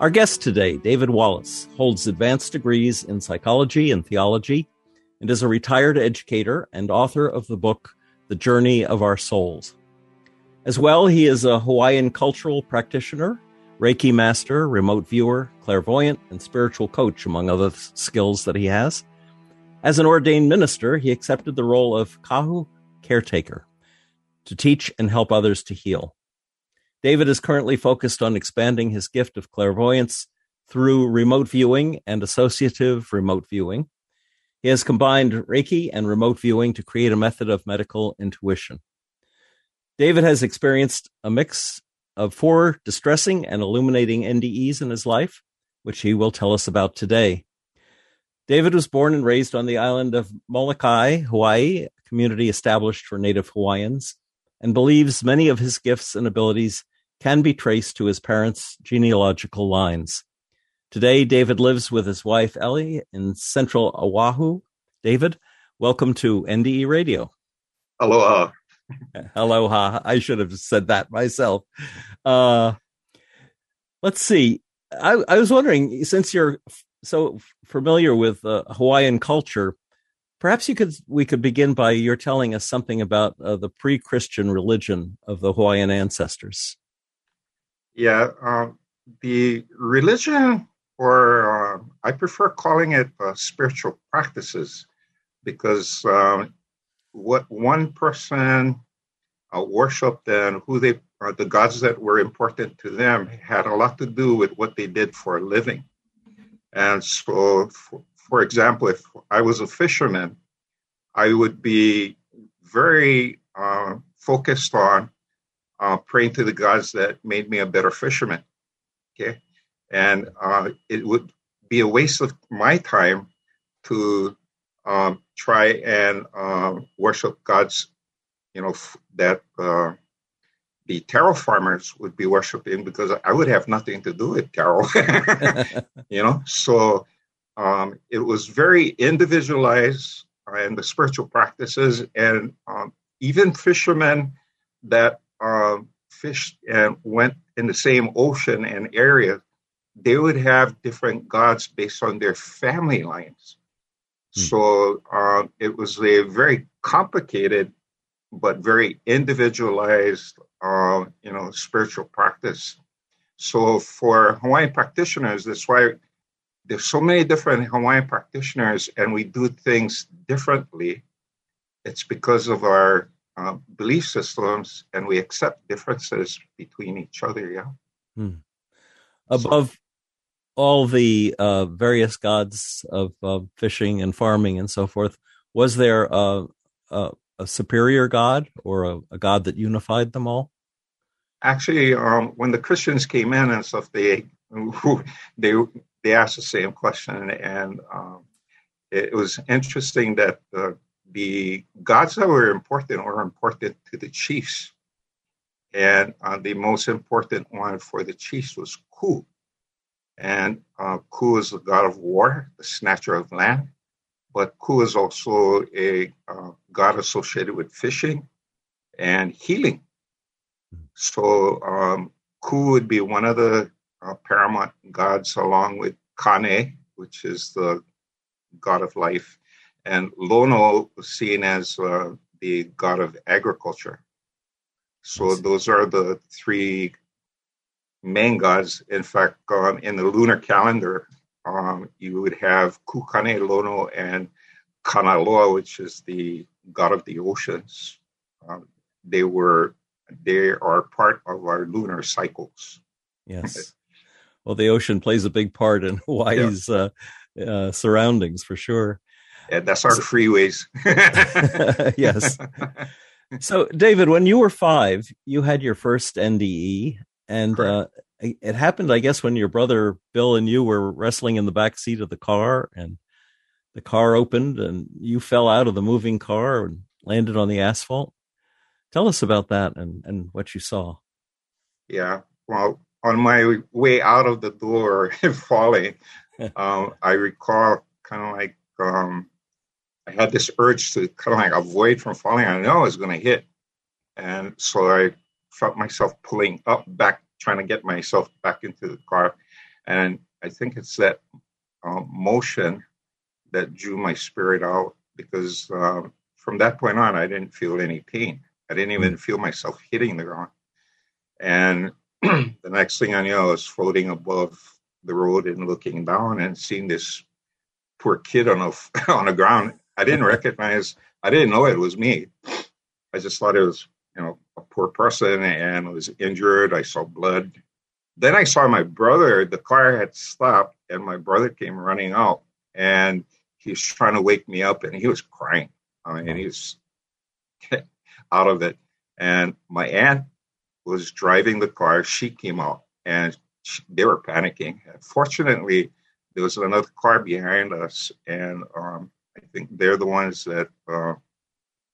Our guest today, David Wallace, holds advanced degrees in psychology and theology and is a retired educator and author of the book, The Journey of Our Souls. As well, he is a Hawaiian cultural practitioner, Reiki master, remote viewer, clairvoyant, and spiritual coach, among other skills that he has. As an ordained minister, he accepted the role of Kahu caretaker to teach and help others to heal. David is currently focused on expanding his gift of clairvoyance through remote viewing and associative remote viewing. He has combined Reiki and remote viewing to create a method of medical intuition. David has experienced a mix of four distressing and illuminating NDEs in his life, which he will tell us about today. David was born and raised on the island of Molokai, Hawaii, a community established for Native Hawaiians, and believes many of his gifts and abilities can be traced to his parents' genealogical lines. Today, David lives with his wife, Ellie, in central Oahu. David, welcome to NDE Radio. Aloha. Aloha. I should have said that myself. Uh, let's see. I, I, was wondering, since you're so familiar with uh, Hawaiian culture, perhaps you could we could begin by your telling us something about uh, the pre-Christian religion of the Hawaiian ancestors. Yeah, um, the religion, or uh, I prefer calling it uh, spiritual practices, because um, what one person uh, worshipped and who they uh, the gods that were important to them had a lot to do with what they did for a living. And so, for, for example, if I was a fisherman, I would be very uh, focused on uh, praying to the gods that made me a better fisherman. Okay. And uh, it would be a waste of my time to um, try and uh, worship gods, you know, f- that uh, the taro farmers would be worshiping because I would have nothing to do with taro, you know. So um, it was very individualized and the spiritual practices, and um, even fishermen that uh, fished and went in the same ocean and area, they would have different gods based on their family lines. Hmm. So uh, it was a very complicated but very individualized, uh, you know, spiritual practice. So for Hawaiian practitioners, that's why there's so many different Hawaiian practitioners, and we do things differently. It's because of our uh, belief systems and we accept differences between each other. Yeah. Hmm. Above so, all the uh, various gods of uh, fishing and farming and so forth, was there a, a, a superior god or a, a, god that unified them all? Actually, um, when the Christians came in and stuff, they they they asked the same question, and um, it was interesting that the the gods that were important were important to the chiefs. And uh, the most important one for the chiefs was Ku. And uh, Ku is the god of war, the snatcher of land. But Ku is also a uh, god associated with fishing and healing. So um, Ku would be one of the uh, paramount gods, along with Kane, which is the god of life, and Lono was seen as uh, the god of agriculture. So those are the three main gods. In fact, um, in the lunar calendar, um, you would have Kukane, Lono, and Kanaloa, which is the god of the oceans. Um, they were they are part of our lunar cycles. Yes. Well, the ocean plays a big part in Hawaii's yeah. uh, uh, surroundings for sure. That's our freeways. yes. So, David, when you were five, you had your first NDE, and uh, it happened, I guess, when your brother Bill and you were wrestling in the back seat of the car, and the car opened, and you fell out of the moving car and landed on the asphalt. Tell us about that and and what you saw. Yeah, well, on my way out of the door, falling, um, I recall kind of like um, I had this urge to kind of like avoid from falling. I know I was going to hit, and so I felt myself pulling up back trying to get myself back into the car. And I think it's that uh, motion that drew my spirit out because uh, from that point on, I didn't feel any pain. I didn't even feel myself hitting the ground. And the next thing I knew, I was floating above the road and looking down and seeing this poor kid on the on the ground. I didn't recognize. I didn't know it was me. I just thought it was you know, a poor person and was injured. I saw blood. Then I saw my brother. The car had stopped, and my brother came running out, and he was trying to wake me up, and he was crying. I mean, he was out of it. And my aunt was driving the car. She came out, and she, they were panicking. Fortunately, there was another car behind us, and um, I think they're the ones that uh,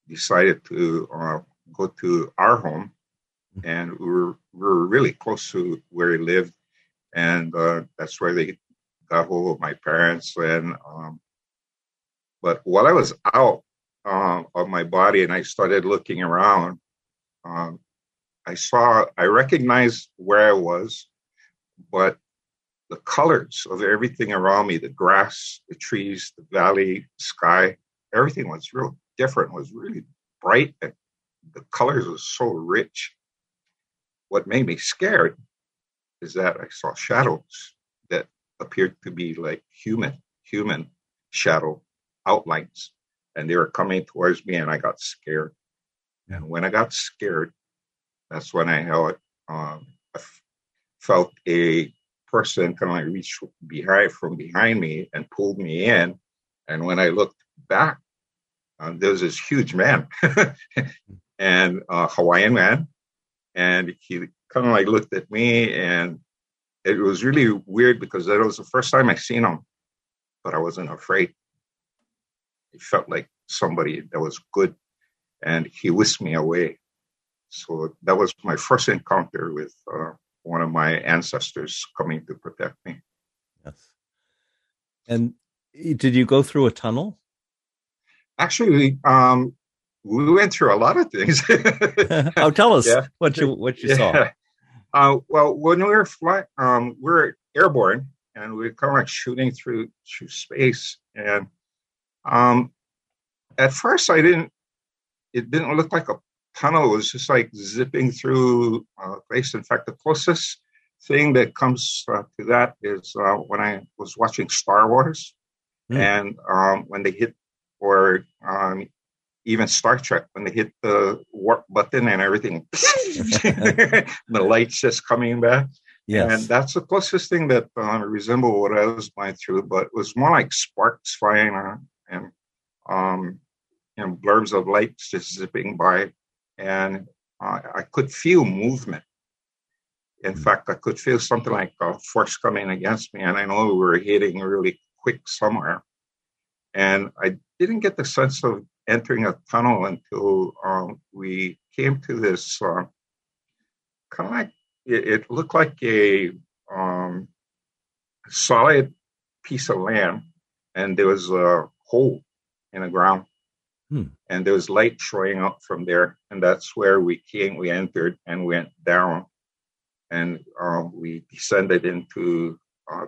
decided to uh, go to our home, mm-hmm. and we were we were really close to where he lived, and uh, that's where they got hold of my parents. And um, but while I was out um, of my body and I started looking around, um, I saw I recognized where I was, but the colors of everything around me the grass the trees the valley sky everything was real different was really bright and the colors were so rich. What made me scared is that I saw shadows that appeared to be like human, human shadow outlines, and they were coming towards me, and I got scared. And when I got scared, that's when I held, um, I felt a person kind of like reach behind from behind me and pulled me in. And when I looked back, there was this huge man and a Hawaiian man. And he kind of like looked at me and it was really weird because that was the first time I seen him, but I wasn't afraid. It felt like somebody that was good and he whisked me away. So that was my first encounter with uh, one of my ancestors coming to protect me. Yes. And did you go through a tunnel? Actually, um, we went through a lot of things. oh, tell us yeah. what you what you yeah. saw. Uh, well, when we were flying, um, we were airborne, and we were kind of like shooting through through space. And um, at first, I didn't. It didn't look like a tunnel. Was just like zipping through a place. In fact, the closest thing that comes uh, to that is uh, when I was watching Star Wars, mm. and um, when they hit or um, even Star Trek when they hit the warp button and everything, the lights just coming back. Yes. And that's the closest thing that uh, resembled what I was going through, but it was more like sparks flying uh, and um, and blurbs of lights just zipping by, and uh, I could feel movement. In mm-hmm. fact, I could feel something like a force coming against me, and I know we were hitting really quick somewhere. And I didn't get the sense of entering a tunnel until um, we came to this uh, kind of like it, it, looked like a um, solid piece of land, and there was a hole in the ground, hmm. and there was light showing up from there, and that's where we came. We entered and went down, and um, we descended into uh,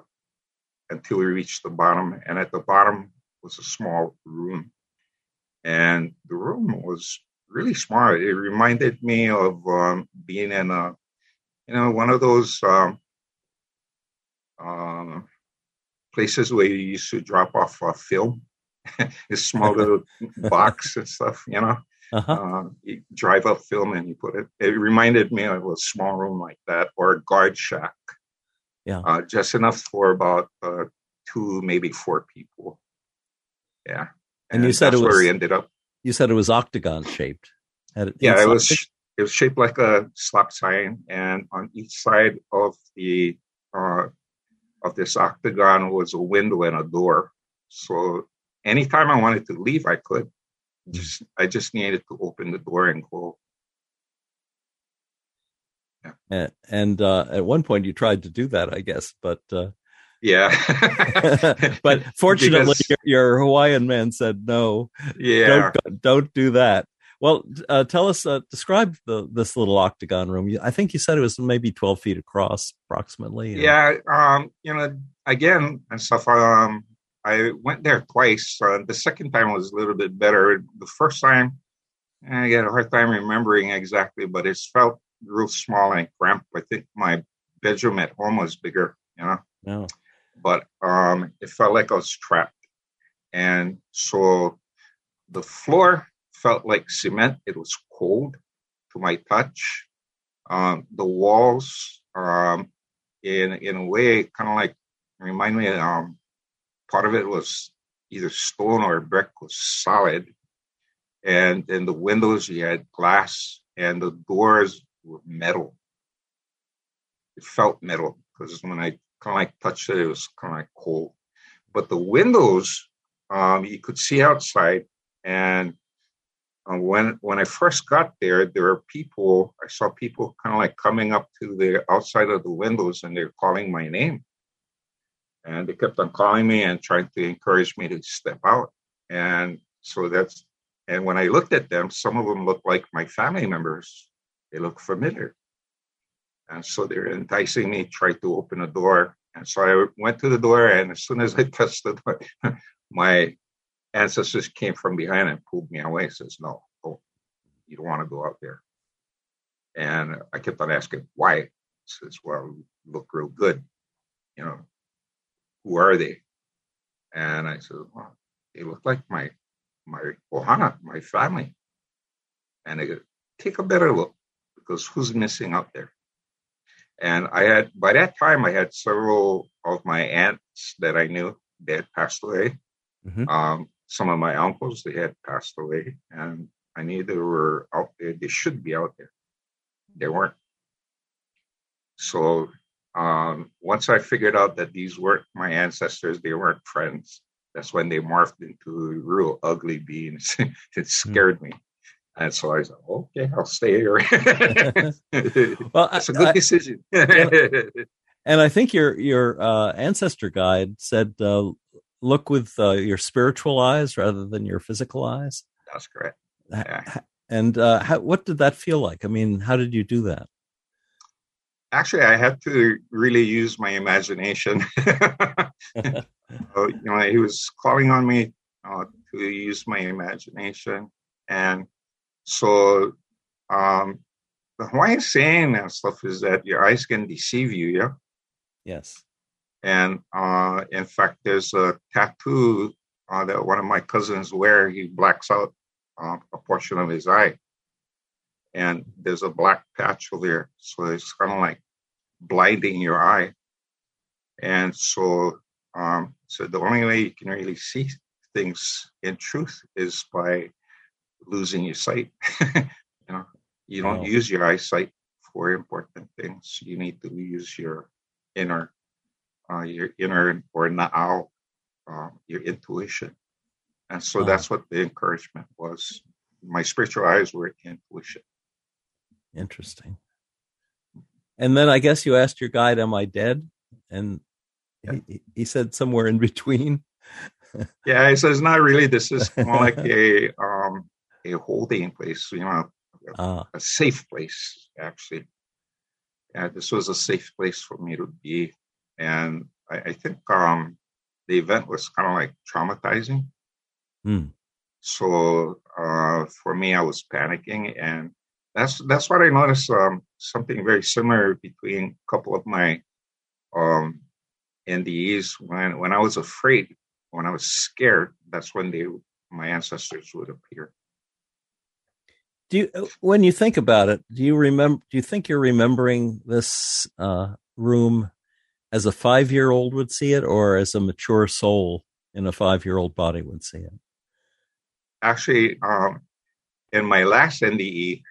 until we reached the bottom, and at the bottom was a small room and the room was really smart. It reminded me of um, being in a, you know, one of those um, uh, places where you used to drop off a film, a small little box and stuff, you know. Uh-huh. Uh, you drive up film and you put it. It reminded me of a small room like that, or a guard shack. Yeah, uh, just enough for about uh, two, maybe four people. Yeah. And, and you said it was where he ended up. You said it was octagon shaped. It, yeah, it was. it was shaped like a stop sign, and on each side of the uh, of this octagon was a window and a door. So anytime I wanted to leave, I could. Just I just needed to open the door and go. Yeah. And, and uh, at one point, you tried to do that, I guess, but uh... yeah. but fortunately, because... your, your, Hawaiian man said no. Yeah, don't, don't do that. Well, uh, tell us, uh, describe the this little octagon room. I think you said it was maybe twelve feet across, approximately. Yeah, um, you know, again and stuff. Um, I went there twice. Uh, the second time was a little bit better. The first time, I had a hard time remembering exactly, but it felt real small and cramped. I think my bedroom at home was bigger, you know. No. But um, it felt like I was trapped, and so the floor felt like cement. It was cold to my touch. Um, the walls, um, in in a way, kind of like remind me. Um, part of it was either stone or brick was solid, and in the windows you had glass, and the doors were metal. It felt metal because when I kind of like touched it, it was kind of like cold. But the windows, um, you could see outside, and uh, when when I first got there, there were people. I saw people kind of like coming up to the outside of the windows, and they're calling my name, and they kept on calling me and trying to encourage me to step out. And so that's and when I looked at them, some of them looked like my family members. They looked familiar, and so they're enticing me. Try to open a door, and so I went to the door, and as soon as I touched the door, my ancestors came from behind and pulled me away. Says, "No, oh, you don't want to go out there." And I kept on asking why. Says, "Well, look real good, you know. Who are they?" And I said, "Well, they look like my my ohana, my family." And they go, "Take a better look, because who's missing out there?" And I had by that time I had several of my aunts that I knew that had passed away. Mm-hmm. Um, some of my uncles they had passed away and i knew they were out there they should be out there they weren't so um, once i figured out that these weren't my ancestors they weren't friends that's when they morphed into real ugly beings it hmm. scared me and so I said, okay, I'll stay here. well, it's a good I, decision. and I think your your uh, ancestor guide said uh, look with uh, your spiritual eyes rather than your physical eyes? That's correct. Yeah. And uh, how, what did that feel like? I mean, how did you do that? Actually, I had to really use my imagination. uh, you know, he was calling on me uh, to use my imagination, and so um, the Hawaiian saying and stuff is that your eyes can deceive you. Yeah. Yes. And uh, in fact, there's a tattoo uh, that one of my cousins wear. He blacks out uh, a portion of his eye, and there's a black patch over there. So it's kind of like blinding your eye. And so, um, so the only way you can really see things in truth is by losing your sight. you know, you don't wow. use your eyesight for important things. You need to use your inner uh, your inner or na'au, uh, your intuition. And so oh. that's what the encouragement was. My spiritual eyes were intuition. Interesting. And then I guess you asked your guide, Am I dead? And yeah. he, he said somewhere in between. yeah, he says, Not really. This is more like a um, a holding place, you know, a, uh. a safe place, actually. Yeah, this was a safe place for me to be and I, I think um, the event was kind of like traumatizing. Mm. So uh, for me, I was panicking, and that's that's what I noticed. Um, something very similar between a couple of my um, NDEs when when I was afraid, when I was scared. That's when they my ancestors would appear. Do you, when you think about it, do you remember? Do you think you're remembering this uh, room as a five year old would see it or as a mature soul in a five year old body would see it? Actually, um, in my last NDE,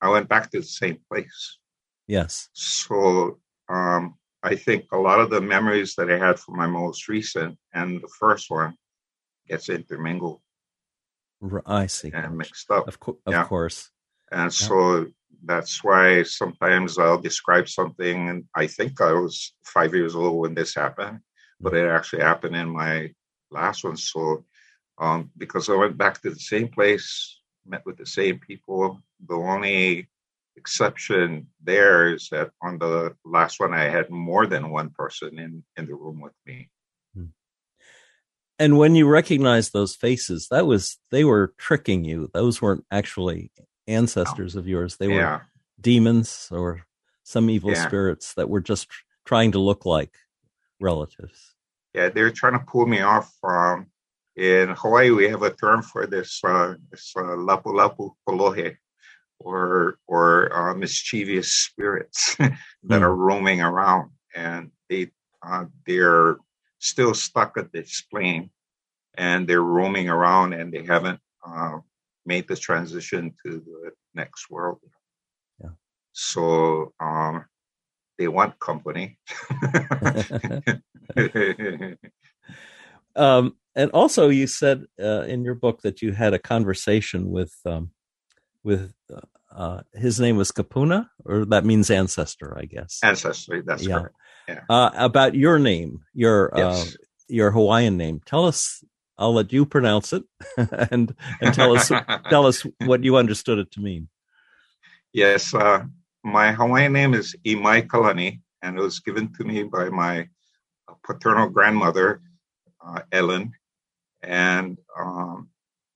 I went back to the same place. Yes. So um, I think a lot of the memories that I had from my most recent and the first one gets intermingled. I see. And mixed up. Of, co- of yeah. course. And yeah. so that's why sometimes I'll describe something and I think I was five years old when this happened, but it actually happened in my last one. So um, because I went back to the same place, met with the same people, the only exception there is that on the last one I had more than one person in in the room with me. Hmm. And when you recognized those faces, that was they were tricking you. Those weren't actually ancestors of yours. They yeah. were demons or some evil yeah. spirits that were just trying to look like relatives. Yeah, they were trying to pull me off. Um, in Hawaii, we have a term for this, uh, this uh, lapu lapu kolohe, or or uh, mischievous spirits that mm. are roaming around, and they uh, they're still stuck at this plane, and they're roaming around, and they haven't uh, made the transition to the next world. Yeah. So um, they want company. um, and also, you said uh, in your book that you had a conversation with um, with uh, uh his name was Kupuna, or that means ancestor, I guess. Ancestry, that's yeah. correct. Yeah. Uh, about your name, your uh, your Hawaiian name. Tell us I'll let you pronounce it and and tell us tell us what you understood it to mean. Yes, uh, my Hawaiian name is Imai Kalani, and it was given to me by my paternal grandmother, uh, Ellen. And um,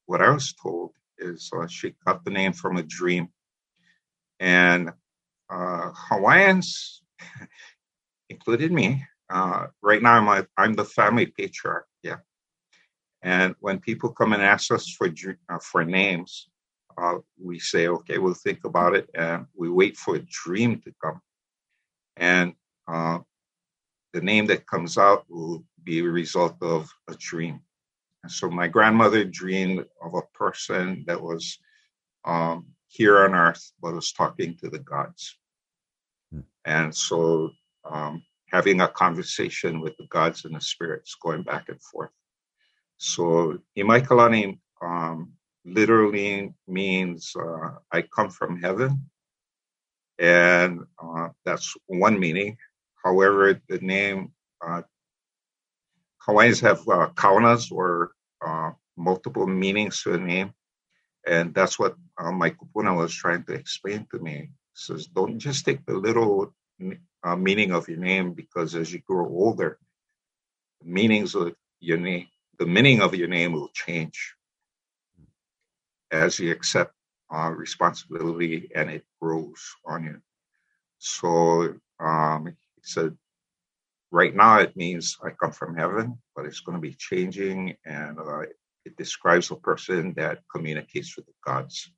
what I was told is uh, she got the name from a dream. And uh, Hawaiians, included me, uh, right now I'm, a, I'm the family patriarch. Yeah. And when people come and ask us for uh, for names, uh, we say, okay, we'll think about it, and we wait for a dream to come. And uh, the name that comes out will be a result of a dream. And so my grandmother dreamed of a person that was um, here on earth, but was talking to the gods. Hmm. And so um, having a conversation with the gods and the spirits, going back and forth. So Imaikalani um, literally means uh, I come from heaven. And uh, that's one meaning. However, the name uh, Hawaiians have uh, kaonas or uh, multiple meanings to a name. And that's what uh, my kupuna was trying to explain to me. says, don't just take the little uh, meaning of your name because as you grow older, the meanings of your name the meaning of your name will change as you accept uh, responsibility and it grows on you. So um, he said, right now it means I come from heaven, but it's going to be changing and uh, it describes a person that communicates with the gods.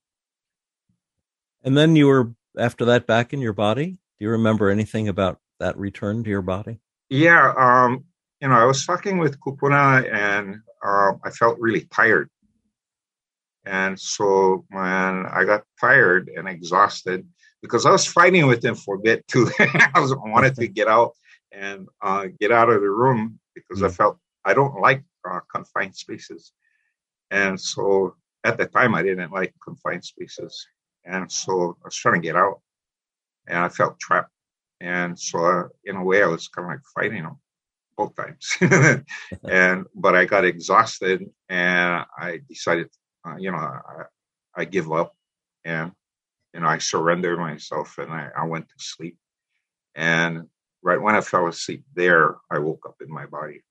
And then you were, after that, back in your body? Do you remember anything about that return to your body? Yeah. Um, you know, I was talking with Kupuna and um, I felt really tired. And so when I got tired and exhausted, because I was fighting with him for a bit too, I was wanted to get out and uh, get out of the room because I mm. felt I don't like uh, confined spaces. And so at the time, I didn't like confined spaces. And so I was trying to get out and I felt trapped. And so, uh, in a way, I was kind of like fighting them both times. and but I got exhausted, and I decided, uh, you know, I, I give up, and you know, I surrendered myself, and I, I went to sleep. And right when I fell asleep, there I woke up in my body.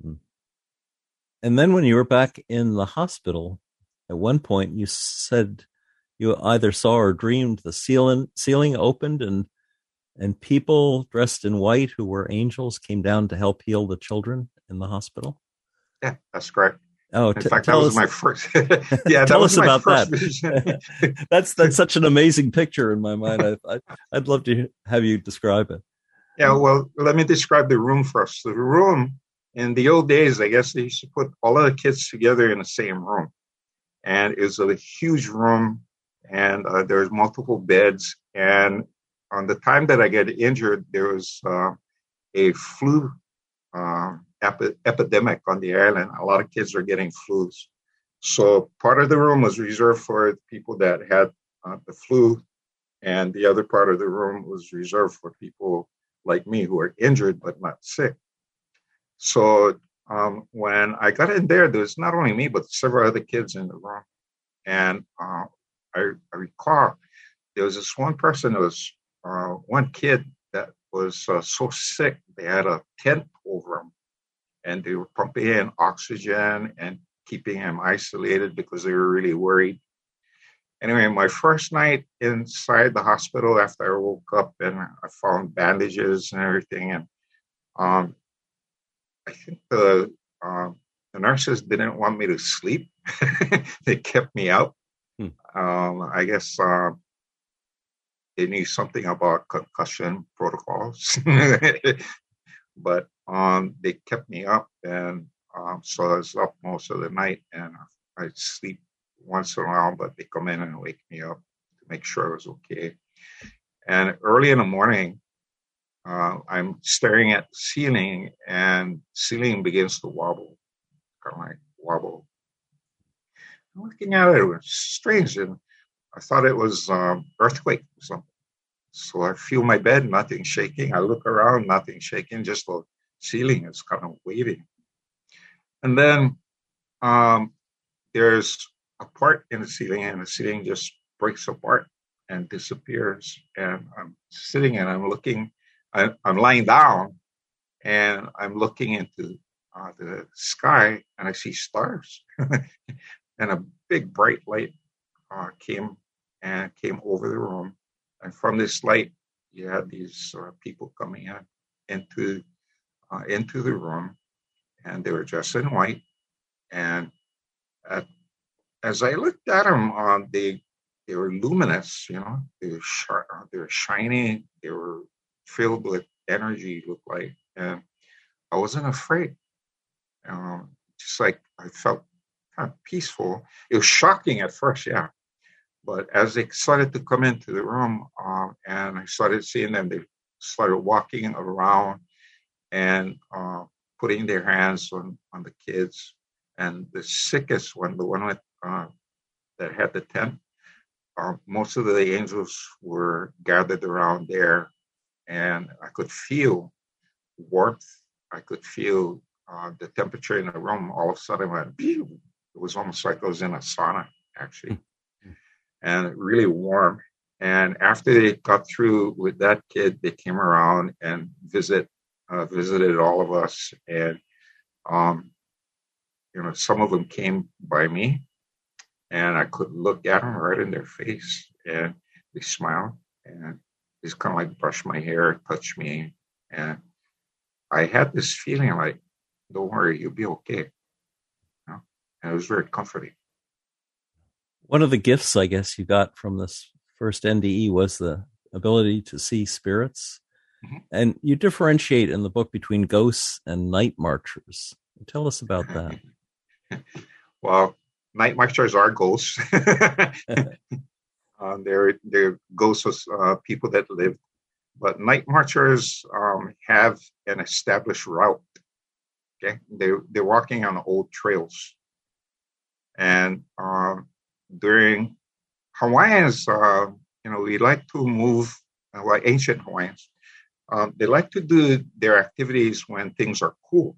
Hmm. And then when you were back in the hospital, at one point you said you either saw or dreamed the ceiling ceiling opened and and people dressed in white who were angels came down to help heal the children in the hospital. Yeah, that's correct. Oh, in t- fact, that was my first. yeah, tell us about that. that's that's such an amazing picture in my mind. I, I, I'd love to have you describe it. Yeah, well, let me describe the room first. The room in the old days, I guess they used to put all of the kids together in the same room, and it was a huge room and uh, there's multiple beds. And on the time that I get injured, there was uh, a flu uh, epi- epidemic on the island. A lot of kids are getting flus. So part of the room was reserved for people that had uh, the flu, and the other part of the room was reserved for people like me who are injured but not sick. So um, when I got in there, there was not only me but several other kids in the room, and uh, I, I, recall there was this one person, there was uh, one kid that was uh, so sick they had a tent over him, and they were pumping in oxygen and keeping him isolated because they were really worried. Anyway, my first night inside the hospital after I woke up and I found bandages and everything, and um, I think the uh, the nurses didn't want me to sleep. they kept me out. Hmm. Um, I guess uh, they knew something about concussion protocols, but um, they kept me up, and um, so I was up most of the night, and I sleep once in a while, but they come in and wake me up to make sure I was okay. And early in the morning, uh, I'm staring at the ceiling, and ceiling begins to wobble, kind of like wobble. I'm looking at it, it was strange, and I thought it was um, earthquake or something. So I feel my bed, nothing shaking. I look around, nothing shaking, just the ceiling is kind of waving. And then um, there's a part in the ceiling, and the ceiling just breaks apart and disappears. And I'm sitting and I'm looking, I, am lying down, and I'm looking into uh, the sky, and I see stars, and a big bright light uh, came and came over the room, and from this light, you had these uh, people coming in into uh, into the room, and they were dressed in white. And at, as I looked at them, um, they they were luminous. You know, they were sharp, uh, they were shiny. They were filled with energy. Looked like, and I wasn't afraid. Um, just like I felt kind of peaceful. It was shocking at first, yeah. But as they started to come into the room, um, and I started seeing them, they started walking around and uh, putting their hands on, on the kids. And the sickest one, the one with, uh, that had the tent, uh, most of the angels were gathered around there. And I could feel warmth. I could feel uh, the temperature in the room all of a sudden went, it was almost like I was in a sauna, actually, mm-hmm. and really warm. And after they got through with that kid, they came around and visit uh, visited all of us, and um, you know, some of them came by me, and I could look at them right in their face, and they smiled, and they kind of like brush my hair, touch me, and I had this feeling like, "Don't worry, you'll be okay," you know? and it was very comforting. One of the gifts, I guess, you got from this first NDE was the ability to see spirits. Mm-hmm. And you differentiate in the book between ghosts and night marchers. Tell us about that. well, night marchers are ghosts. uh, they're they're ghosts of uh, people that live, but night marchers um, have an established route. Okay, they they're walking on old trails, and um, during Hawaiians, uh, you know, we like to move. Uh, like ancient Hawaiians, um, they like to do their activities when things are cool.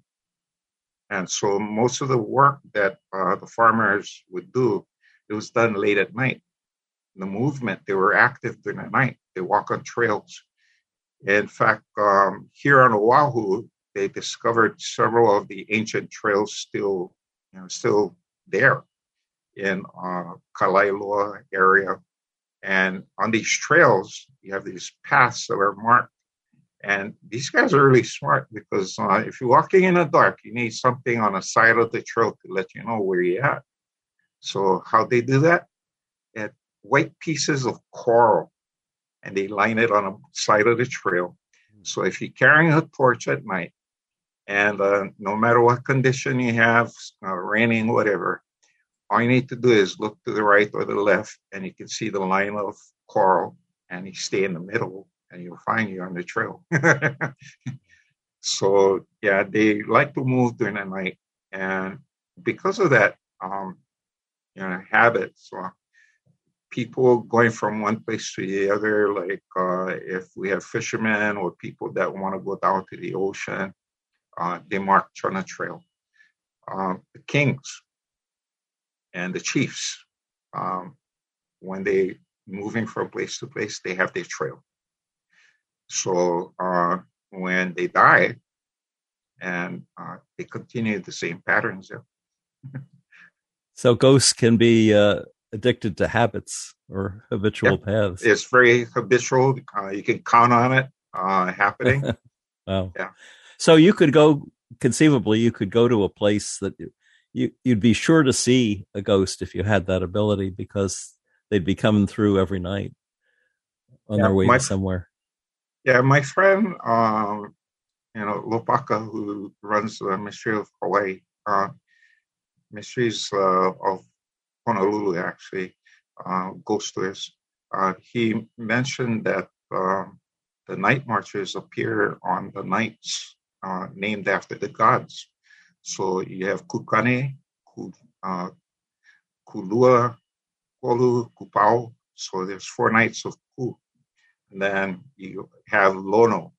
And so most of the work that uh, the farmers would do, it was done late at night. The movement, they were active during the night. They walk on trails. In fact, um, here on Oahu, they discovered several of the ancient trails still, you know, still there in uh, Kalaeloa area. And on these trails, you have these paths that are marked and these guys are really smart because uh, if you're walking in the dark, you need something on the side of the trail to let you know where you're at. So how they do that? At white pieces of coral, and they line it on the side of the trail. So if you're carrying a torch at night, and uh, no matter what condition you have, uh, raining, whatever, all you need to do is look to the right or the left, and you can see the line of coral, and you stay in the middle, and you'll find you on the trail. so yeah, they like to move during the night, and because of that, um, you know, habits. So people going from one place to the other, like uh, if we have fishermen or people that want to go down to the ocean, uh, they march on a trail. Um, the kings and the chiefs, um, when they moving from place to place, they have their trail. So uh, when they die, and uh, they continue the same patterns. So ghosts can be uh, addicted to habits or habitual yeah. paths. It's very habitual. Uh, you can count on it uh, happening. wow. Yeah. So you could go conceivably, you could go to a place that you you'd be sure to see a ghost if you had that ability because they'd be coming through every night on yeah, their way my, somewhere. Yeah, my friend, um, you know, Lopaka, who runs the Mystery of Hawaii, uh, Mysteries uh, of Honolulu, actually, uh, to this. uh, he mentioned that um, the night marches appear on the nights uh, named after the gods. So you have Kukahi, uh, Kulua, Kolu, Kupau. So there's four nights of Ku. And then you have Lono,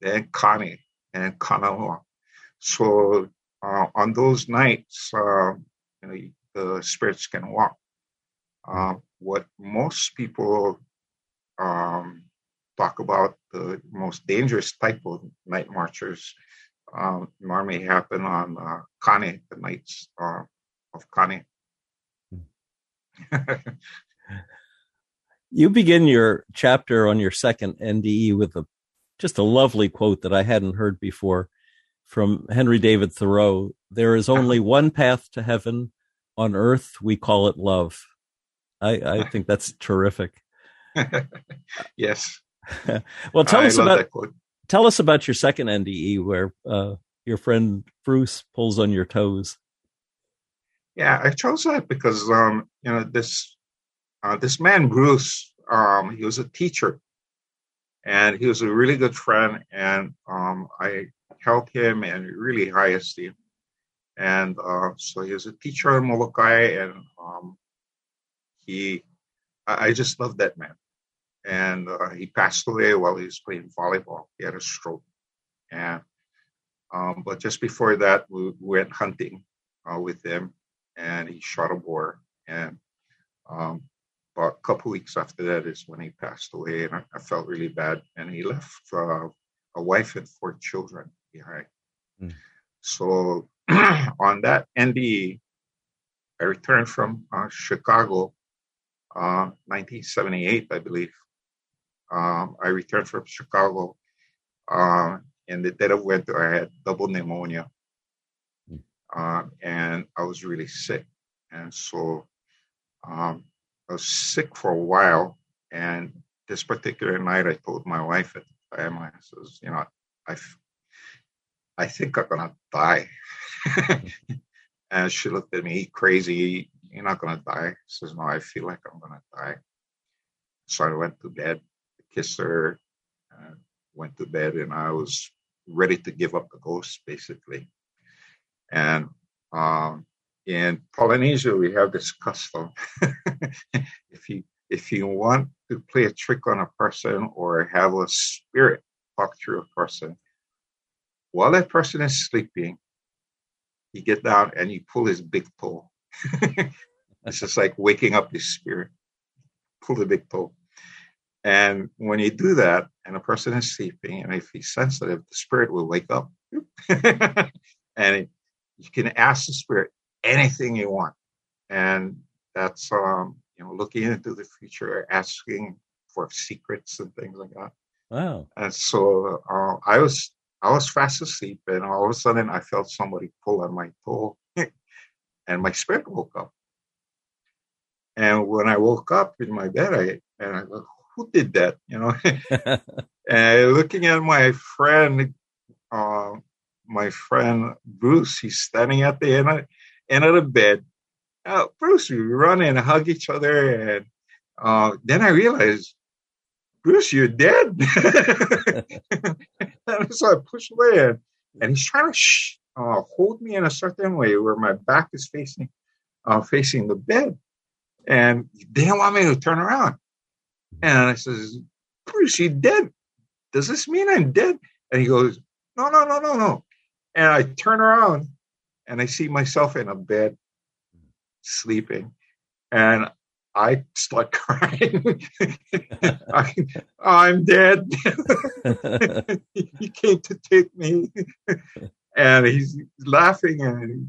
then Kane, and Kanaloa. So uh, on those nights, uh, you know, the spirits can walk. Uh, what most people um, talk about the most dangerous type of night marchers um, normally happen on uh, Kane, the nights uh, of Kane. you begin your chapter on your second NDE with a just a lovely quote that I hadn't heard before from Henry David Thoreau. There is only one path to heaven. On earth, we call it love. I, I think that's terrific. yes. well, tell I us about tell us about your second NDE where uh, your friend Bruce pulls on your toes. Yeah, I chose that because um, you know this uh, this man Bruce, um, he was a teacher, and he was a really good friend, and um, I held him in really high esteem. And uh, so he was a teacher in Molokai, and um, he, I, I just love that man and uh, he passed away while he was playing volleyball. He had a stroke, and um, but just before that, we went hunting uh, with him, and he shot a boar. And um, about a couple weeks after that is when he passed away, and I, I felt really bad. And he left uh, a wife and four children behind. Mm. So on that NDE, I returned from uh, Chicago, 1978, uh, I believe, um, I returned from Chicago. Uh, in the dead of winter, I had double pneumonia. Uh, and I was really sick. And so um, I was sick for a while. And this particular night, I told my wife at the time, I says, you know, I, I think I'm to die. and she looked at me crazy. You're not to die. She says, no, I feel like I'm to die. So I went to bed kissed her, uh, went to bed, and I was ready to give up the ghost, basically. And um, in Polynesia, we have this custom: if you if you want to play a trick on a person or have a spirit talk through a person, while that person is sleeping, you get down and you pull his big toe. it's just like waking up his spirit. Pull the big toe. And when you do that, and a person is sleeping, and if he's sensitive, the spirit will wake up. and you can ask the spirit anything you want. And that's um, you know, looking into the future, asking for secrets and things like that. Wow. And so uh, I was I was fast asleep, and all of a sudden I felt somebody pull on my toe, and my spirit woke up. And when I woke up in my bed, I and I go, who did that? You know, and looking at my friend, uh, my friend Bruce, he's standing at the end of, end of the bed. uh, Bruce, we run and hug each other. And uh, then I realized, Bruce, you're dead. and so I push away and, he's trying to shh, uh, hold me in a certain way where my back is facing uh, facing the bed. And he didn't want me to turn around. And I says, Bruce, you dead. Does this mean I'm dead? And he goes, No, no, no, no, no. And I turn around and I see myself in a bed sleeping. And I start crying. I, am dead. he came to take me. and he's laughing and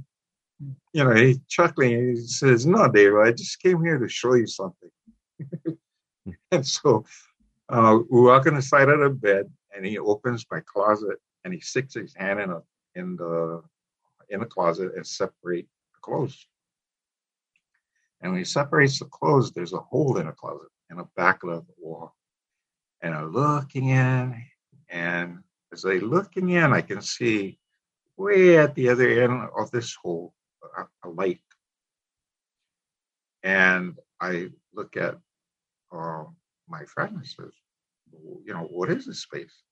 you know he's chuckling. He says, "No, Dave, I just came here to show you something." and so uh, we walk on the side of the bed, and he opens my closet, and he sticks his hand in a in the in a closet and separate the clothes. And when he separates the clothes, there's a hole in a closet in the back of the wall. And I'm looking in, and as I looking in, I can see way at the other end of this hole a, a light. And I look at uh, my friend and says, you know, what is this space?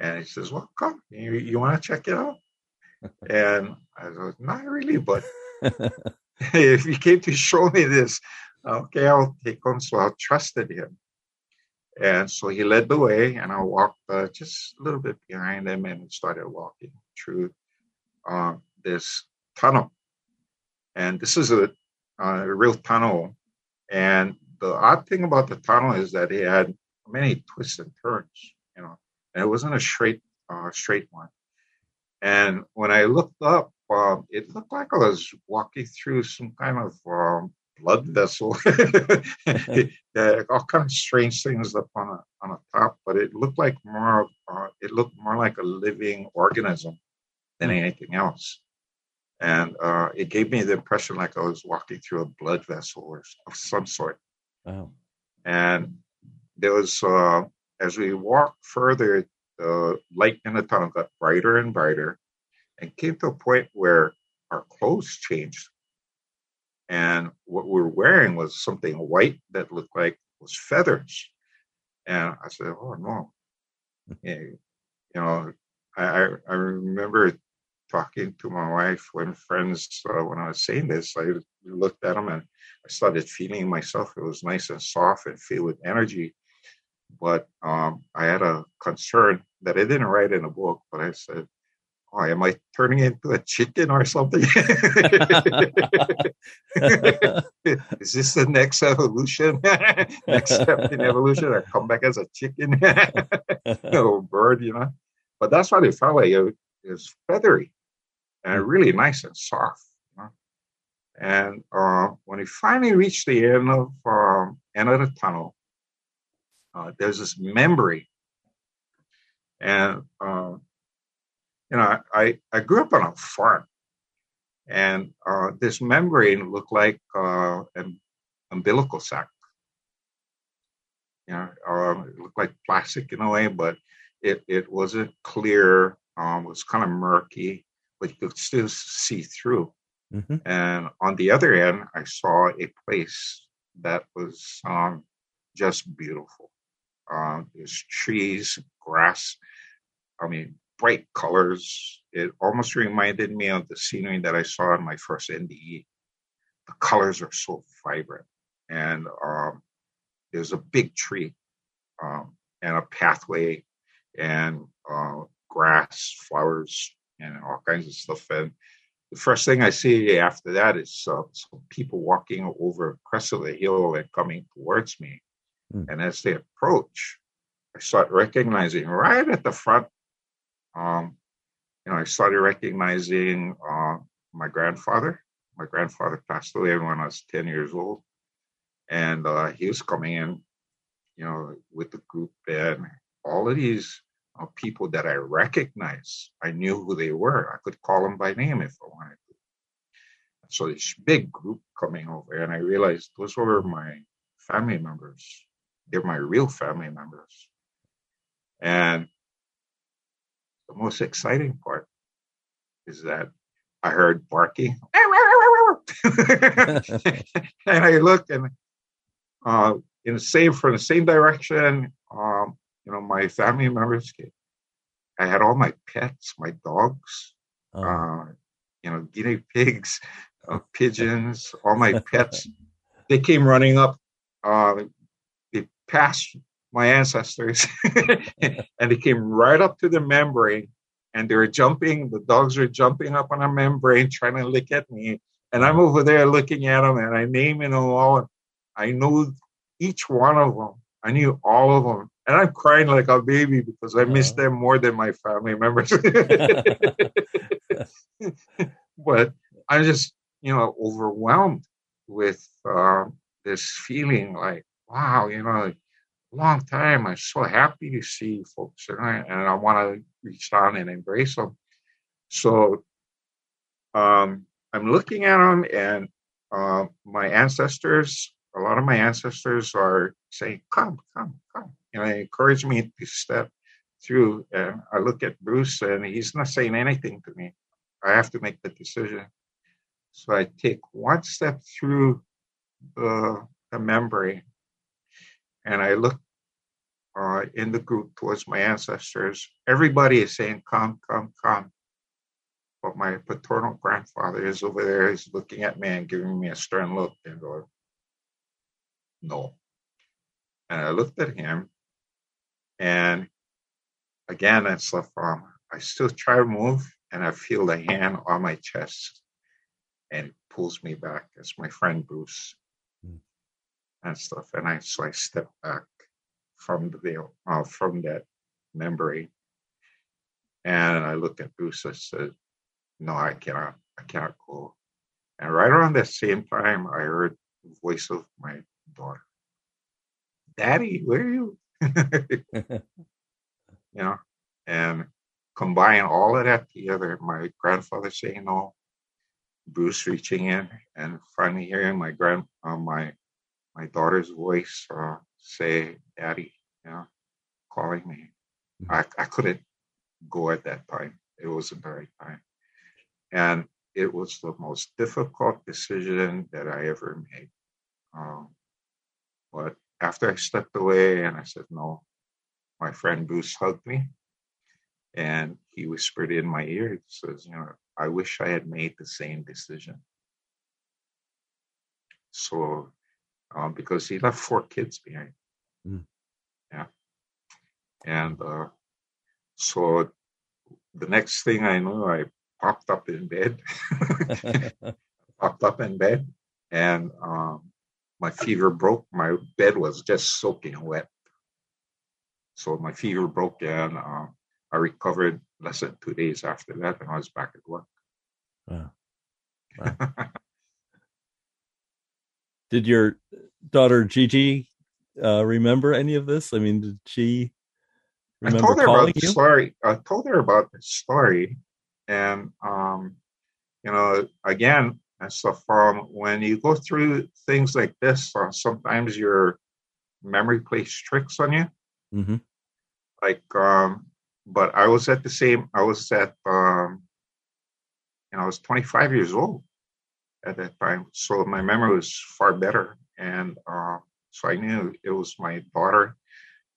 And he says, well, come, you, you want to check it out? And I was not really, but if he came to show me this, okay, I'll take on. So I trusted him. And so he led the way, and I walked uh, just a little bit behind him and started walking through uh, this tunnel. And this is a, a real tunnel. And the odd thing about the tunnel is that it had many twists and turns, you know, and it wasn't a straight, uh, straight one. And when I looked up, uh, it looked like I was walking through some kind of um, blood vessel. all kind of strange things up on a, on the top, but it looked like more. Uh, it looked more like a living organism than hmm. anything else, and uh, it gave me the impression like I was walking through a blood vessel or of some sort. Wow! And there was uh, as we walked further, the light in the tunnel got brighter and brighter, and came to a point where our clothes changed and what we were wearing was something white that looked like was feathers. And I said, "Oh no!" you know, I I remember talking to my wife when friends uh, when I was saying this. I looked at them and I started feeling myself. It was nice and soft and filled with energy. But um, I had a concern that I didn't write in a book. But I said, oh, am I turning into a chicken or something? Is this the next evolution? next step in evolution, I come back as a chicken or bird, you know? But that's what it felt like. It was feathery and really nice and soft. You know? And uh, when we finally reached the end of um, end of the tunnel, uh, there's this membrane, and uh, you know, I, I grew up on a farm, and uh, this membrane looked like uh, an umbilical sac. You know, um, it looked like plastic in a way, but it, it wasn't clear. Um, it was kind of murky, but you could still see through. Mm-hmm. And on the other end, I saw a place that was um, just beautiful. Uh, there's trees, grass. I mean, bright colors. It almost reminded me of the scenery that I saw in my first NDE. The colors are so vibrant, and um, there's a big tree um, and a pathway and uh, grass, flowers, and all kinds of stuff. And the first thing I see after that is uh, some people walking over crest of the hill and coming towards me. Mm. And as they approach, I start recognizing right at the front um, you know, I started recognizing uh, my grandfather. My grandfather passed away when I was 10 years old. And uh, he was coming in, you know, with the group and all of these uh, people that I recognized, I knew who they were. I could call them by name if I wanted to. So this big group coming over, and I realized those were my family members. They're my real family members. And the most exciting part is that I heard barking. and I looked, and uh, in the same from the same direction, um, you know, my family members came. I had all my pets, my dogs, oh. uh, you know, guinea pigs, uh, pigeons, all my pets. they came running up. Uh, passed my ancestors, and they came right up to the membrane, and they were jumping. The dogs were jumping up on a membrane, trying to lick at me, and I'm over there looking at them, and I name them all. I know each one of them. I knew all of them. And I'm crying like a baby because I miss them more than my family members. but I'm just, you know, overwhelmed with uh, this feeling like, wow, you know, long time. I'm so happy to see folks, and I, and I want to reach down and embrace them. So um, I'm looking at them, and uh, my ancestors a lot of my ancestors are saying, "Come, come, come," and they encourage me to step through. And I look at Bruce, and he's not saying anything to me. I have to make the decision. So I take one step through the, the membrane, and I look uh, in the group towards my ancestors. Everybody is saying, "Come, come, come." But my paternal grandfather is over there. He's looking at me and giving me a stern look and going, no. And I looked at him, and again, it's um, I still try to move, and I feel the hand on my chest, and pulls me back. It's my friend Bruce. And stuff. And I so I step back from the uh, from that memory, and I looked at Bruce. I said, "No, I cannot. I cannot go." And right around that same time, I heard the voice of my daughter. Daddy, where are you? you know, and combine all of that together, my grandfather saying no, Bruce reaching in, and finally hearing my grand, uh, my my daughter's voice uh, say, "Daddy," you know, calling me. Mm-hmm. I I couldn't go at that time. It wasn't the right time, and it was the most difficult decision that I ever made. Um, but after I stepped away and I said no, my friend Bruce hugged me and he whispered in my ear, he says, you know, I wish I had made the same decision. So, um, because he left four kids behind. Mm. Yeah. And uh, so the next thing I knew, I popped up in bed, popped up in bed, and um, my fever broke. My bed was just soaking wet. So my fever broke and uh, I recovered less than two days after that and I was back at work. Wow. wow. Did your daughter Gigi uh, remember any of this? I mean, did she remember I told her calling about the story. I told her about the story. And, um, you know, again, and stuff. Um, when you go through things like this, uh, sometimes your memory plays tricks on you. Mm-hmm. Like, um, but I was at the same. I was at, um, you know, I was 25 years old at that time, so my memory was far better, and uh, so I knew it was my daughter,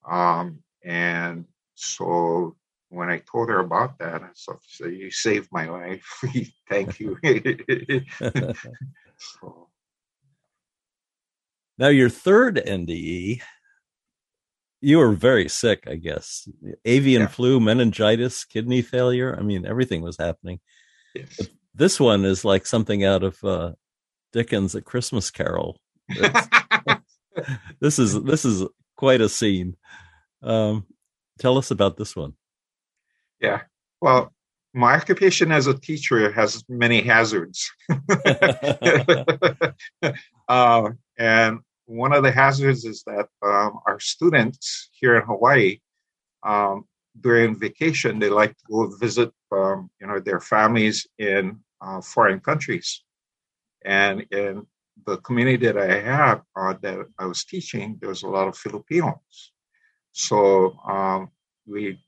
um, and so when I told her about that, I said, so "You saved my life. Thank you." so. Now, your third NDE, you were very sick, I guess. Avian yeah. flu, meningitis, kidney failure. I mean, everything was happening. Yes. But this one is like something out of uh, Dickens' A Christmas Carol. this is this is quite a scene. Um, tell us about this one. Yeah. Well, my occupation as a teacher has many hazards. uh, and one of the hazards is that um, our students here in Hawaii, um, during vacation, they like to go visit, um, you know, their families in uh, foreign countries. And in the community that I had uh, that I was teaching, there was a lot of Filipinos. So um, we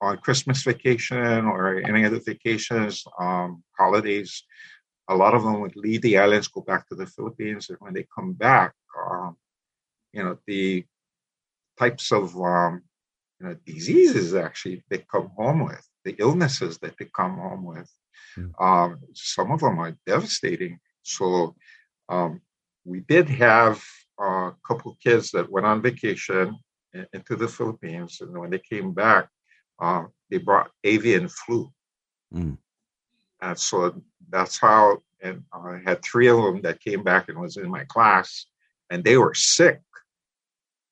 on Christmas vacation or any other vacations, um, holidays, a lot of them would leave the islands, go back to the Philippines, and when they come back, um, you know, the types of um, you know, diseases actually they come home with, the illnesses that they come home with. Mm. Um, some of them are devastating. So um, we did have a couple kids that went on vacation into the Philippines, and when they came back, uh, they brought avian flu. Mm. And so that's how, and I had three of them that came back and was in my class, and they were sick.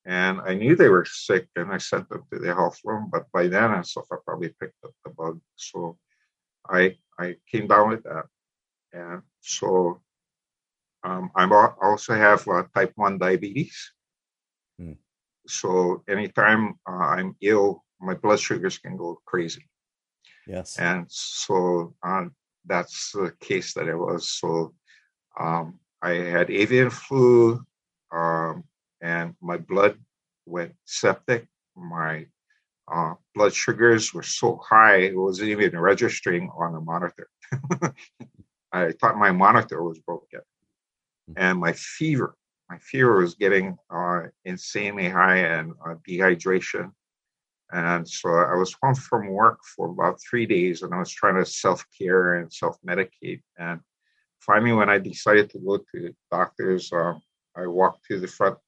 And I knew they were sick, and I sent them to the health room. But by then, I thought I probably picked up the bug. So I I came down with that, and so um, I also have uh, type one diabetes. Mm. So anytime uh, I'm ill, my blood sugars can go crazy. Yes. And so uh, that's the case that it was. So um, I had avian flu, um, and my blood went septic. My uh, blood sugars were so high it wasn't even registering on the monitor. I thought my monitor was broken, mm-hmm. and my fever. My fever was getting uh, insanely high, and uh, dehydration and so I was home from work for about three days and I was trying to self care and self medicate. And finally, when I decided to go to the doctors, um, I walked to the front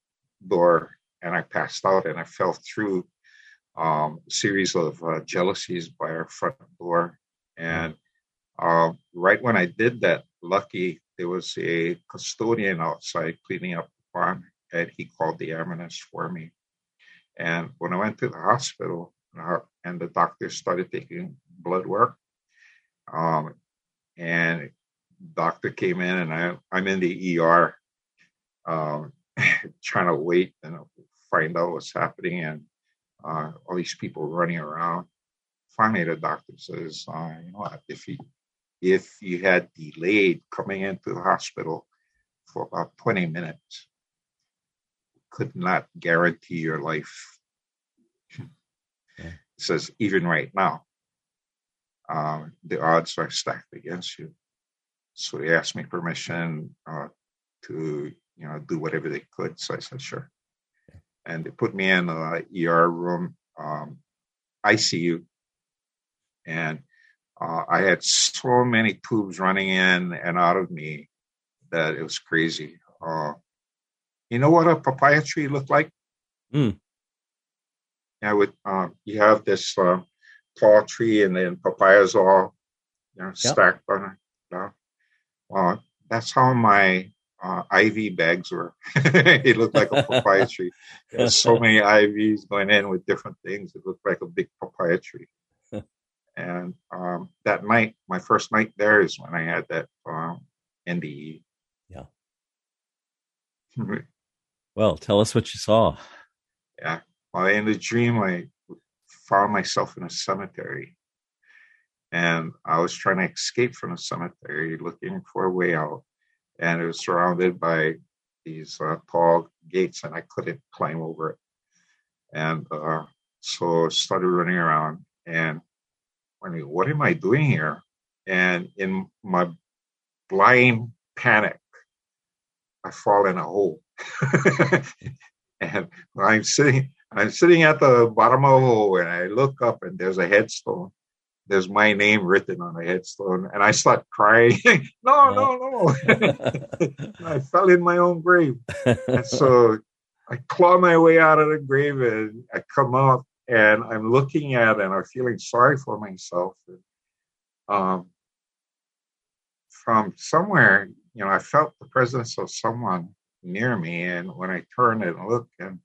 door and I passed out and I fell through um, a series of uh, jalousies by our front door. And uh, right when I did that, lucky there was a custodian outside cleaning up the pond and he called the ambulance for me. And when I went to the hospital uh, and the doctor started taking blood work, um, and doctor came in and I, I'm in the ER um, trying to wait and find out what's happening and uh, all these people running around. Finally, the doctor says, uh, you know what, if you, if you had delayed coming into the hospital for about 20 minutes, could not guarantee your life. Yeah. says, even right now, um, the odds are stacked against you. So they asked me permission uh, to, you know, do whatever they could. So I said, sure. And they put me in a ER room, um, ICU, and uh, I had so many tubes running in and out of me that it was crazy. Uh, you know what a papaya tree looked like? Mm. Yeah, with um, you have this uh, tall tree and then papayas all you know, yep. stacked on it. You know? Well, that's how my uh, IV bags were. it looked like a papaya tree. There's so many IVs going in with different things. It looked like a big papaya tree. and um, that night, my first night there is when I had that um, NDE. Yeah. Well, tell us what you saw. Yeah. Well, in the dream, I found myself in a cemetery. And I was trying to escape from the cemetery, looking for a way out. And it was surrounded by these uh, tall gates, and I couldn't climb over it. And uh, so started running around and wondering, what am I doing here? And in my blind panic, I fall in a hole. and I'm sitting, I'm sitting at the bottom of a hole, and I look up, and there's a headstone. There's my name written on a headstone, and I start crying. no, no, no! I fell in my own grave, and so I claw my way out of the grave, and I come up, and I'm looking at, and I'm feeling sorry for myself. And, um, from somewhere, you know, I felt the presence of someone near me. And when I turned and looked, and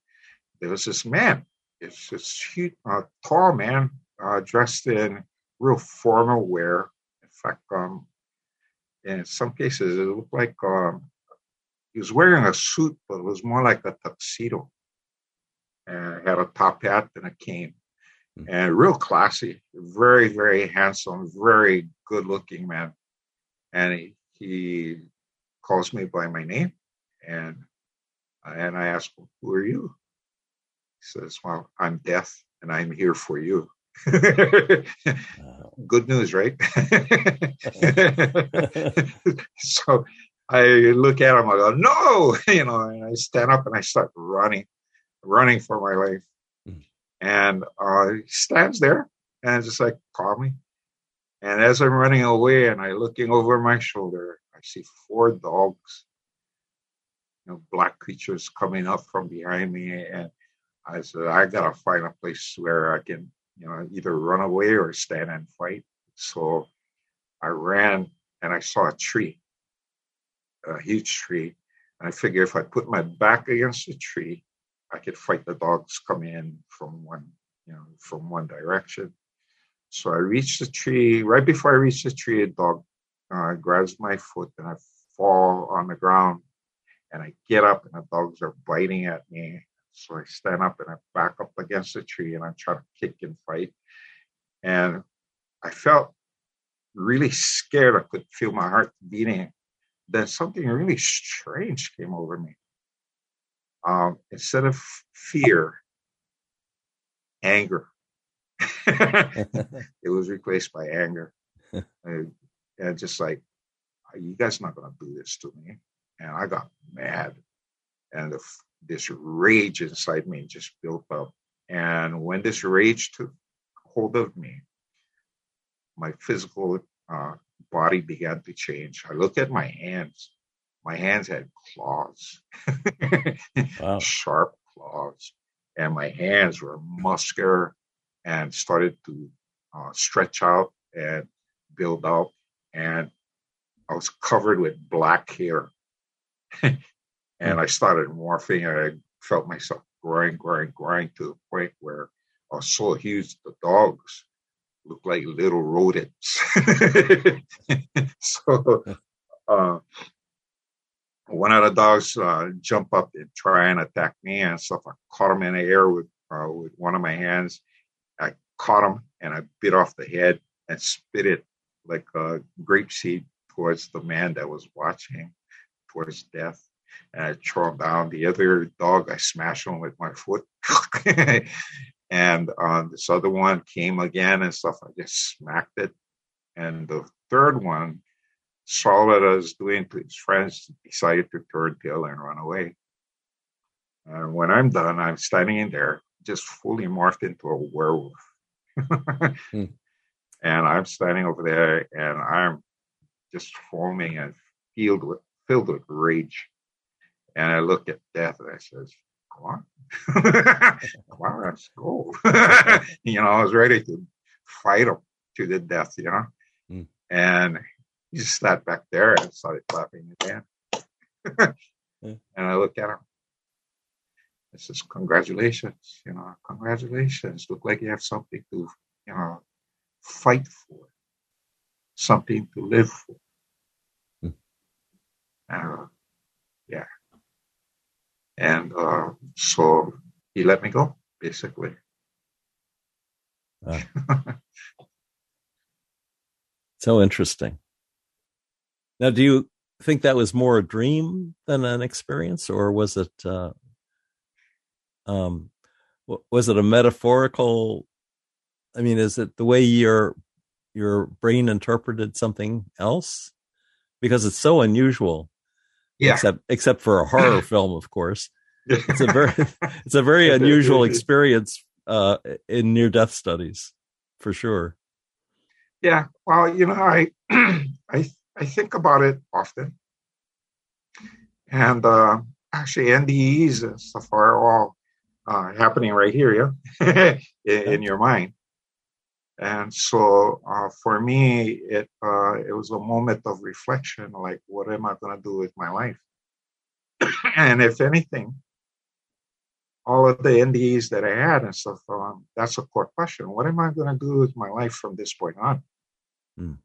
there was this man, it's this huge, uh, tall man uh, dressed in real formal wear. In fact, um, in some cases, it looked like um, he was wearing a suit, but it was more like a tuxedo. And had a top hat and a cane. Mm-hmm. And real classy, very, very handsome, very good looking man. And he, he calls me by my name and and I ask, him, "Who are you?" He says, "Well, I'm death, and I'm here for you." Good news, right? so I look at him, I go, no, you know, and I stand up and I start running, running for my life. Mm. And uh, he stands there and just like, call me. And as I'm running away and I looking over my shoulder, I see four dogs, you know, black creatures coming up from behind me. And I said, I gotta find a place where I can, you know, either run away or stand and fight. So I ran and I saw a tree, a huge tree. And I figured if I put my back against the tree, I could fight the dogs coming in from one, you know, from one direction. So I reach the tree. Right before I reach the tree, a dog uh, grabs my foot and I fall on the ground. And I get up and the dogs are biting at me. So I stand up and I back up against the tree and I try to kick and fight. And I felt really scared. I could feel my heart beating. Then something really strange came over me. Um, instead of fear, anger. it was replaced by anger. and, and just like, you guys not going to do this to me. And I got mad. And the, this rage inside me just built up. And when this rage took hold of me, my physical uh, body began to change. I looked at my hands. My hands had claws, wow. sharp claws, and my hands were muscular and started to uh, stretch out and build up. And I was covered with black hair. and I started morphing and I felt myself growing, growing, growing to the point where I was so huge the dogs looked like little rodents. so uh, one of the dogs uh, jump up and try and attack me and stuff. I caught him in the air with uh, with one of my hands I caught him and I bit off the head and spit it like a grape seed towards the man that was watching towards death. And I throw him down. The other dog, I smashed him with my foot. and uh, this other one came again and stuff. I just smacked it. And the third one saw what I was doing to his friends, decided to turn tail and run away. And when I'm done, I'm standing in there just fully morphed into a werewolf. hmm. And I'm standing over there and I'm just foaming and filled with filled with rage. And I look at death and I says, Come on. Come on, let's go. you know, I was ready to fight him to the death, you know. Mm. And he just sat back there and started clapping again. And I look at him it says, congratulations, you know, congratulations. Look like you have something to, you know, fight for, something to live for. Mm. Uh, yeah. And uh, so he let me go, basically. Uh, so interesting. Now, do you think that was more a dream than an experience, or was it uh, um was it a metaphorical i mean is it the way your your brain interpreted something else because it's so unusual yeah. Except except for a horror film of course. It's a very it's a very unusual experience uh in near death studies for sure. Yeah well you know i i i think about it often. And uh actually ndes and stuff are all uh, happening right here, yeah, in, in, your mind. And so uh, for me, it uh, it was a moment of reflection, like what am I going to do with my life? and if anything, all of the NDEs that I had and stuff, um, that's a core question. What am I going to do with my life from this point on? Mm.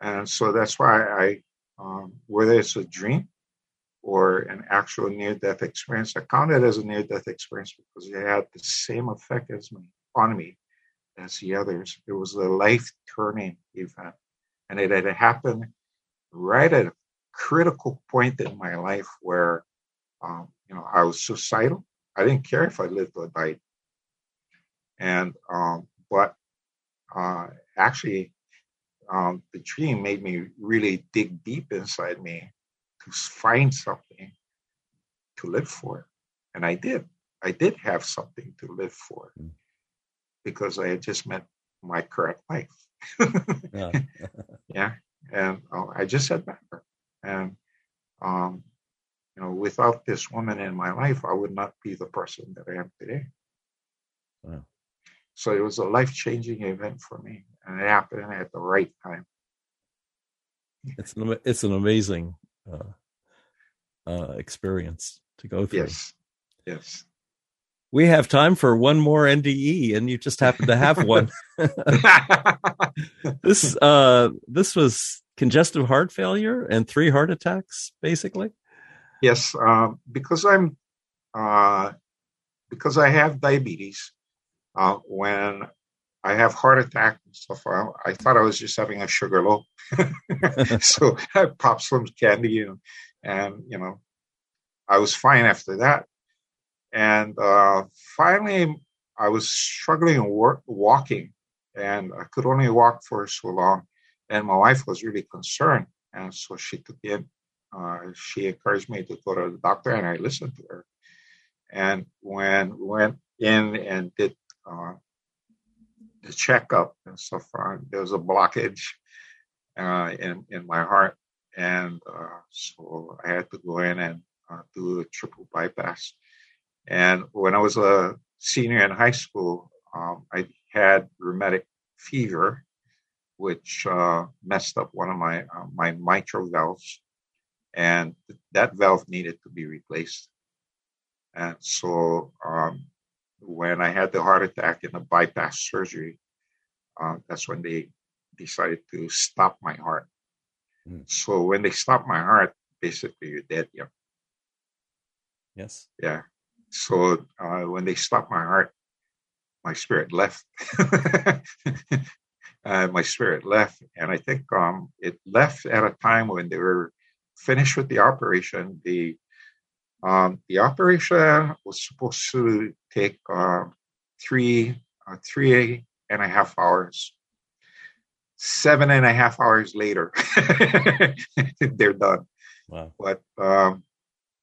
And so that's why I, um, whether it's a dream or an actual near death experience. I count it as a near death experience because it had the same effect as me on me as the others. It was a life turning event, and it had happened right at a critical point in my life where, um, you know, I was suicidal. I didn't care if I lived or died, and um, but actually, um, the dream made me really dig deep inside me to find something to live for. And I did. I did have something to live for mm. Because I had just met my current wife. yeah. yeah. And uh, I just said that. And, um, you know, without this woman in my life, I would not be the person that I am today. Wow. So it was a life changing event for me, and it happened at the right time. It's an it's an amazing uh, uh, experience to go through. Yes, yes. We have time for one more NDE, and you just happen to have one. this uh, this was congestive heart failure and three heart attacks, basically. Yes, uh, because I'm uh, because I have diabetes uh, when I have heart attack and stuff. I, I, thought I was just having a sugar low, so I popped some candy and, and you know, I was fine after that. And uh, finally, I was struggling work, walking, and I could only walk for so long. And my wife was really concerned, and so she took in. Uh, she encouraged me to go to the doctor, and I listened to her. And when we went in and did uh, the checkup and stuff. There was a blockage uh, in in my heart, and uh, so I had to go in and uh, do a triple bypass. And when I was a senior in high school, um, I had rheumatic fever, which uh, messed up one of my my mitral valves, and that valve needed to be replaced. And so um, when I had the heart attack and the bypass surgery, uh, that's when they decided to stop my heart. Mm. So when they stop my heart, basically you're dead. Yeah. Yes. Yeah. So uh, when they stopped my heart, my spirit left. uh, my spirit left, and I think um, it left at a time when they were finished with the operation. The um, the operation was supposed to take uh, three uh, three and a half hours. Seven and a half hours later, they're done. Wow. But um,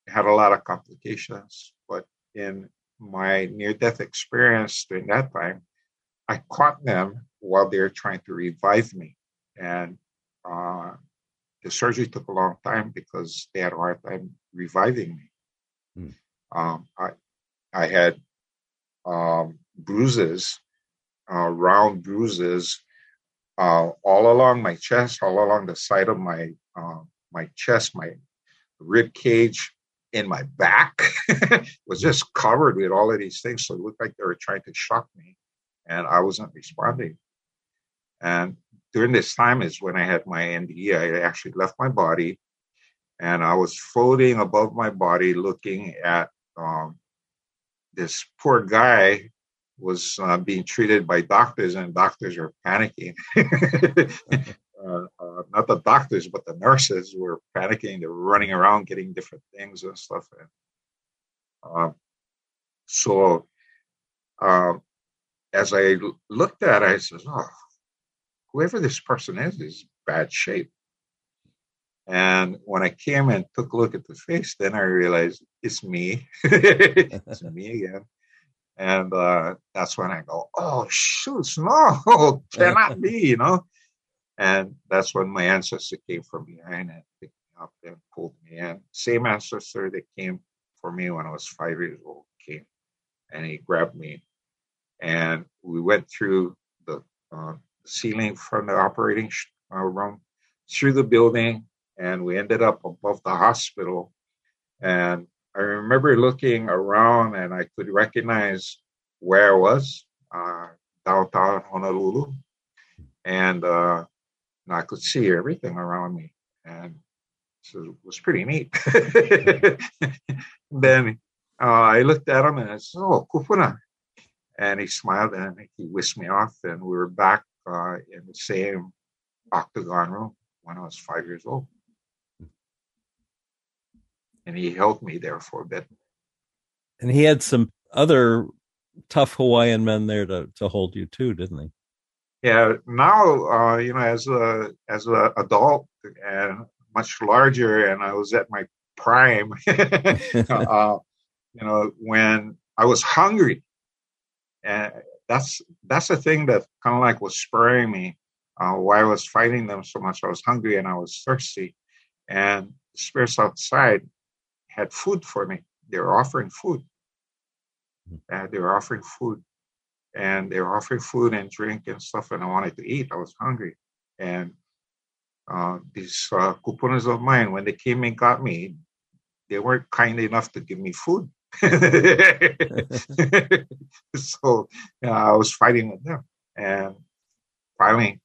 had a lot of complications. But in my near-death experience during that time, I caught them while they were trying to revive me, and uh, the surgery took a long time because they had a hard time reviving me. Mm. Um, I I had um, bruises, uh, round bruises, uh, all along my chest, all along the side of my uh, my chest, my rib cage, in my back was just covered with all of these things. So it looked like they were trying to shock me, and I wasn't responding. And during this time is when I had my NDE. I actually left my body and I was floating above my body, looking at um, this poor guy was uh, being treated by doctors, and doctors are panicking. uh, uh, not the doctors, but the nurses were panicking. They were running around getting different things and stuff. And um, so, um, as I looked at it, I said, "Oh, whoever this person is is bad shape." And when I came and took a look at the face, then I realized it's me. it's me again. And uh, that's when I go, oh, shoots, no, cannot be, you know? And that's when my ancestor came from behind and picked me up and pulled me in. Same ancestor that came for me when I was five years old came and he grabbed me. And we went through the uh, ceiling from the operating uh, room, through the building, and we ended up above the hospital. And I remember looking around and I could recognize where I was, uh, downtown Honolulu. And, uh, and I could see everything around me. And so it was pretty neat. then uh, I looked at him and I said, Oh, Kupuna. And he smiled and he whisked me off. And we were back uh, in the same octagon room when I was five years old and he held me there for a bit. And he had some other tough Hawaiian men there to, to hold you too, didn't he? Yeah. Now, uh, you know, as a as an adult and much larger, and I was at my prime. uh, you know, when I was hungry, and that's that's the thing that kind of like was spurring me. Uh, why I was fighting them so much. I was hungry and I was thirsty, and the spirits outside had food for me. They were offering food. And they were offering food, and they were offering food and drink and stuff. And I wanted to eat. I was hungry, and uh, these uh, kupunas of mine, when they came and got me, they weren't kind enough to give me food. so you know, I was fighting with them, and finally,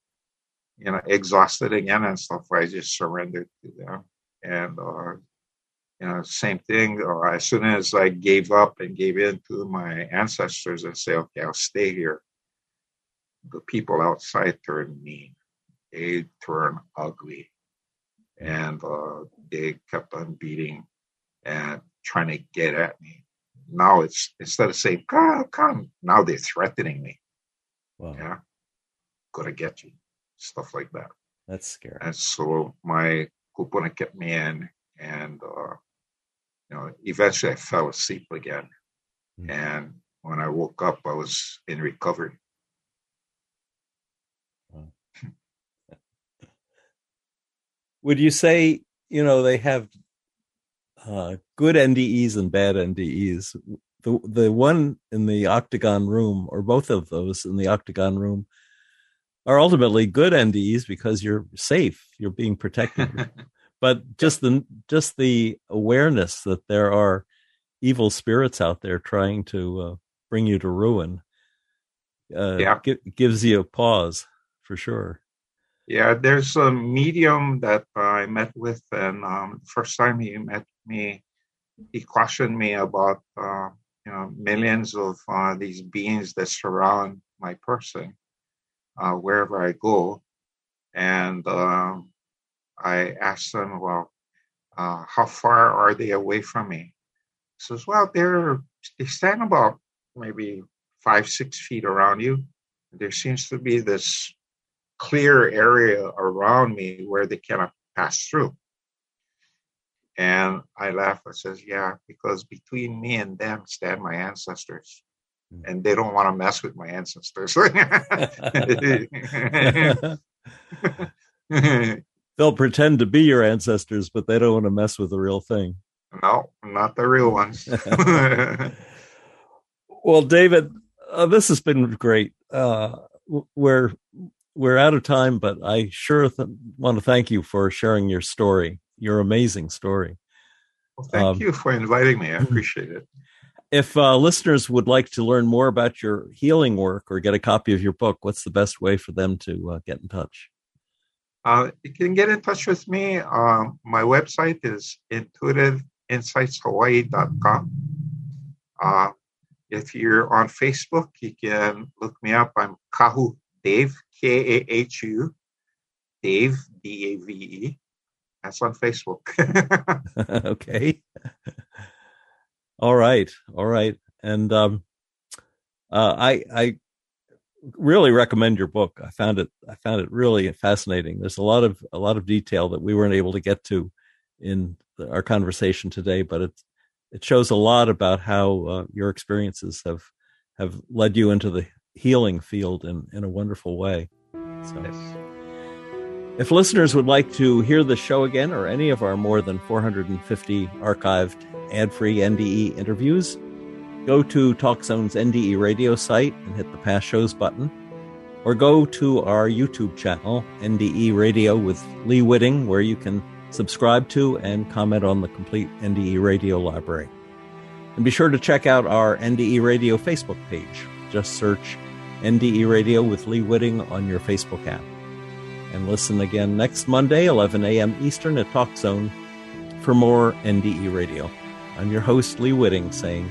you know, exhausted again and stuff. I just surrendered to them, and uh, you know, same thing. Or as soon as I gave up and gave in to my ancestors and say, okay, I'll stay here, the people outside turned mean. They turned ugly, and uh, they kept on beating and trying to get at me. Now it's instead of saying "come, come," now they're threatening me. Wow. Yeah, gonna get you, stuff like that. That's scary. And so my kupuna kept me in, and uh, you know, eventually I fell asleep again. Mm-hmm. And when I woke up, I was in recovery. Would you say, you know, they have uh, good NDEs and bad NDEs. The the one in the octagon room, or both of those in the octagon room, are ultimately good NDEs because you're safe, you're being protected. but just the just the awareness that there are evil spirits out there trying to uh, bring you to ruin, uh, yeah. gives you a pause for sure. Yeah, there's a medium that I met with, and um, first time he met me, he cautioned me about uh, you know millions of uh, these beings that surround my person uh, wherever I go, and um, I asked them, well, uh, how far are they away from me? He says, well, they're they stand about maybe five six feet around you. There seems to be this clear area around me where they cannot pass through. And I laugh. I says, "Yeah, because between me and them stand my ancestors, hmm. and they don't want to mess with my ancestors." They'll pretend to be your ancestors, but they don't want to mess with the real thing. No, not the real ones. well, David, uh, this has been great. Uh, we're we're out of time, but I sure th- want to thank you for sharing your story your amazing story. Well, thank um, you for inviting me. I appreciate it. If uh, listeners would like to learn more about your healing work or get a copy of your book, what's the best way for them to uh, get in touch? Uh, you can get in touch with me. Um, my website is intuitiveinsightshawaii.com. Uh, if you're on Facebook, you can look me up. I'm Kahu Dave, K A H U, Dave, D A V E. That's on Facebook. okay. all right. All right. And um, uh, I I really recommend your book. I found it I found it really fascinating. There's a lot of a lot of detail that we weren't able to get to in the, our conversation today, but it it shows a lot about how uh, your experiences have have led you into the healing field in in a wonderful way. So. Yes. If listeners would like to hear the show again or any of our more than 450 archived ad free NDE interviews, go to TalkZone's NDE radio site and hit the past shows button, or go to our YouTube channel, NDE Radio with Lee Witting, where you can subscribe to and comment on the complete NDE radio library. And be sure to check out our NDE Radio Facebook page. Just search NDE Radio with Lee Witting on your Facebook app and listen again next Monday, 11 a.m. Eastern at Talk Zone for more NDE Radio. I'm your host, Lee Witting, saying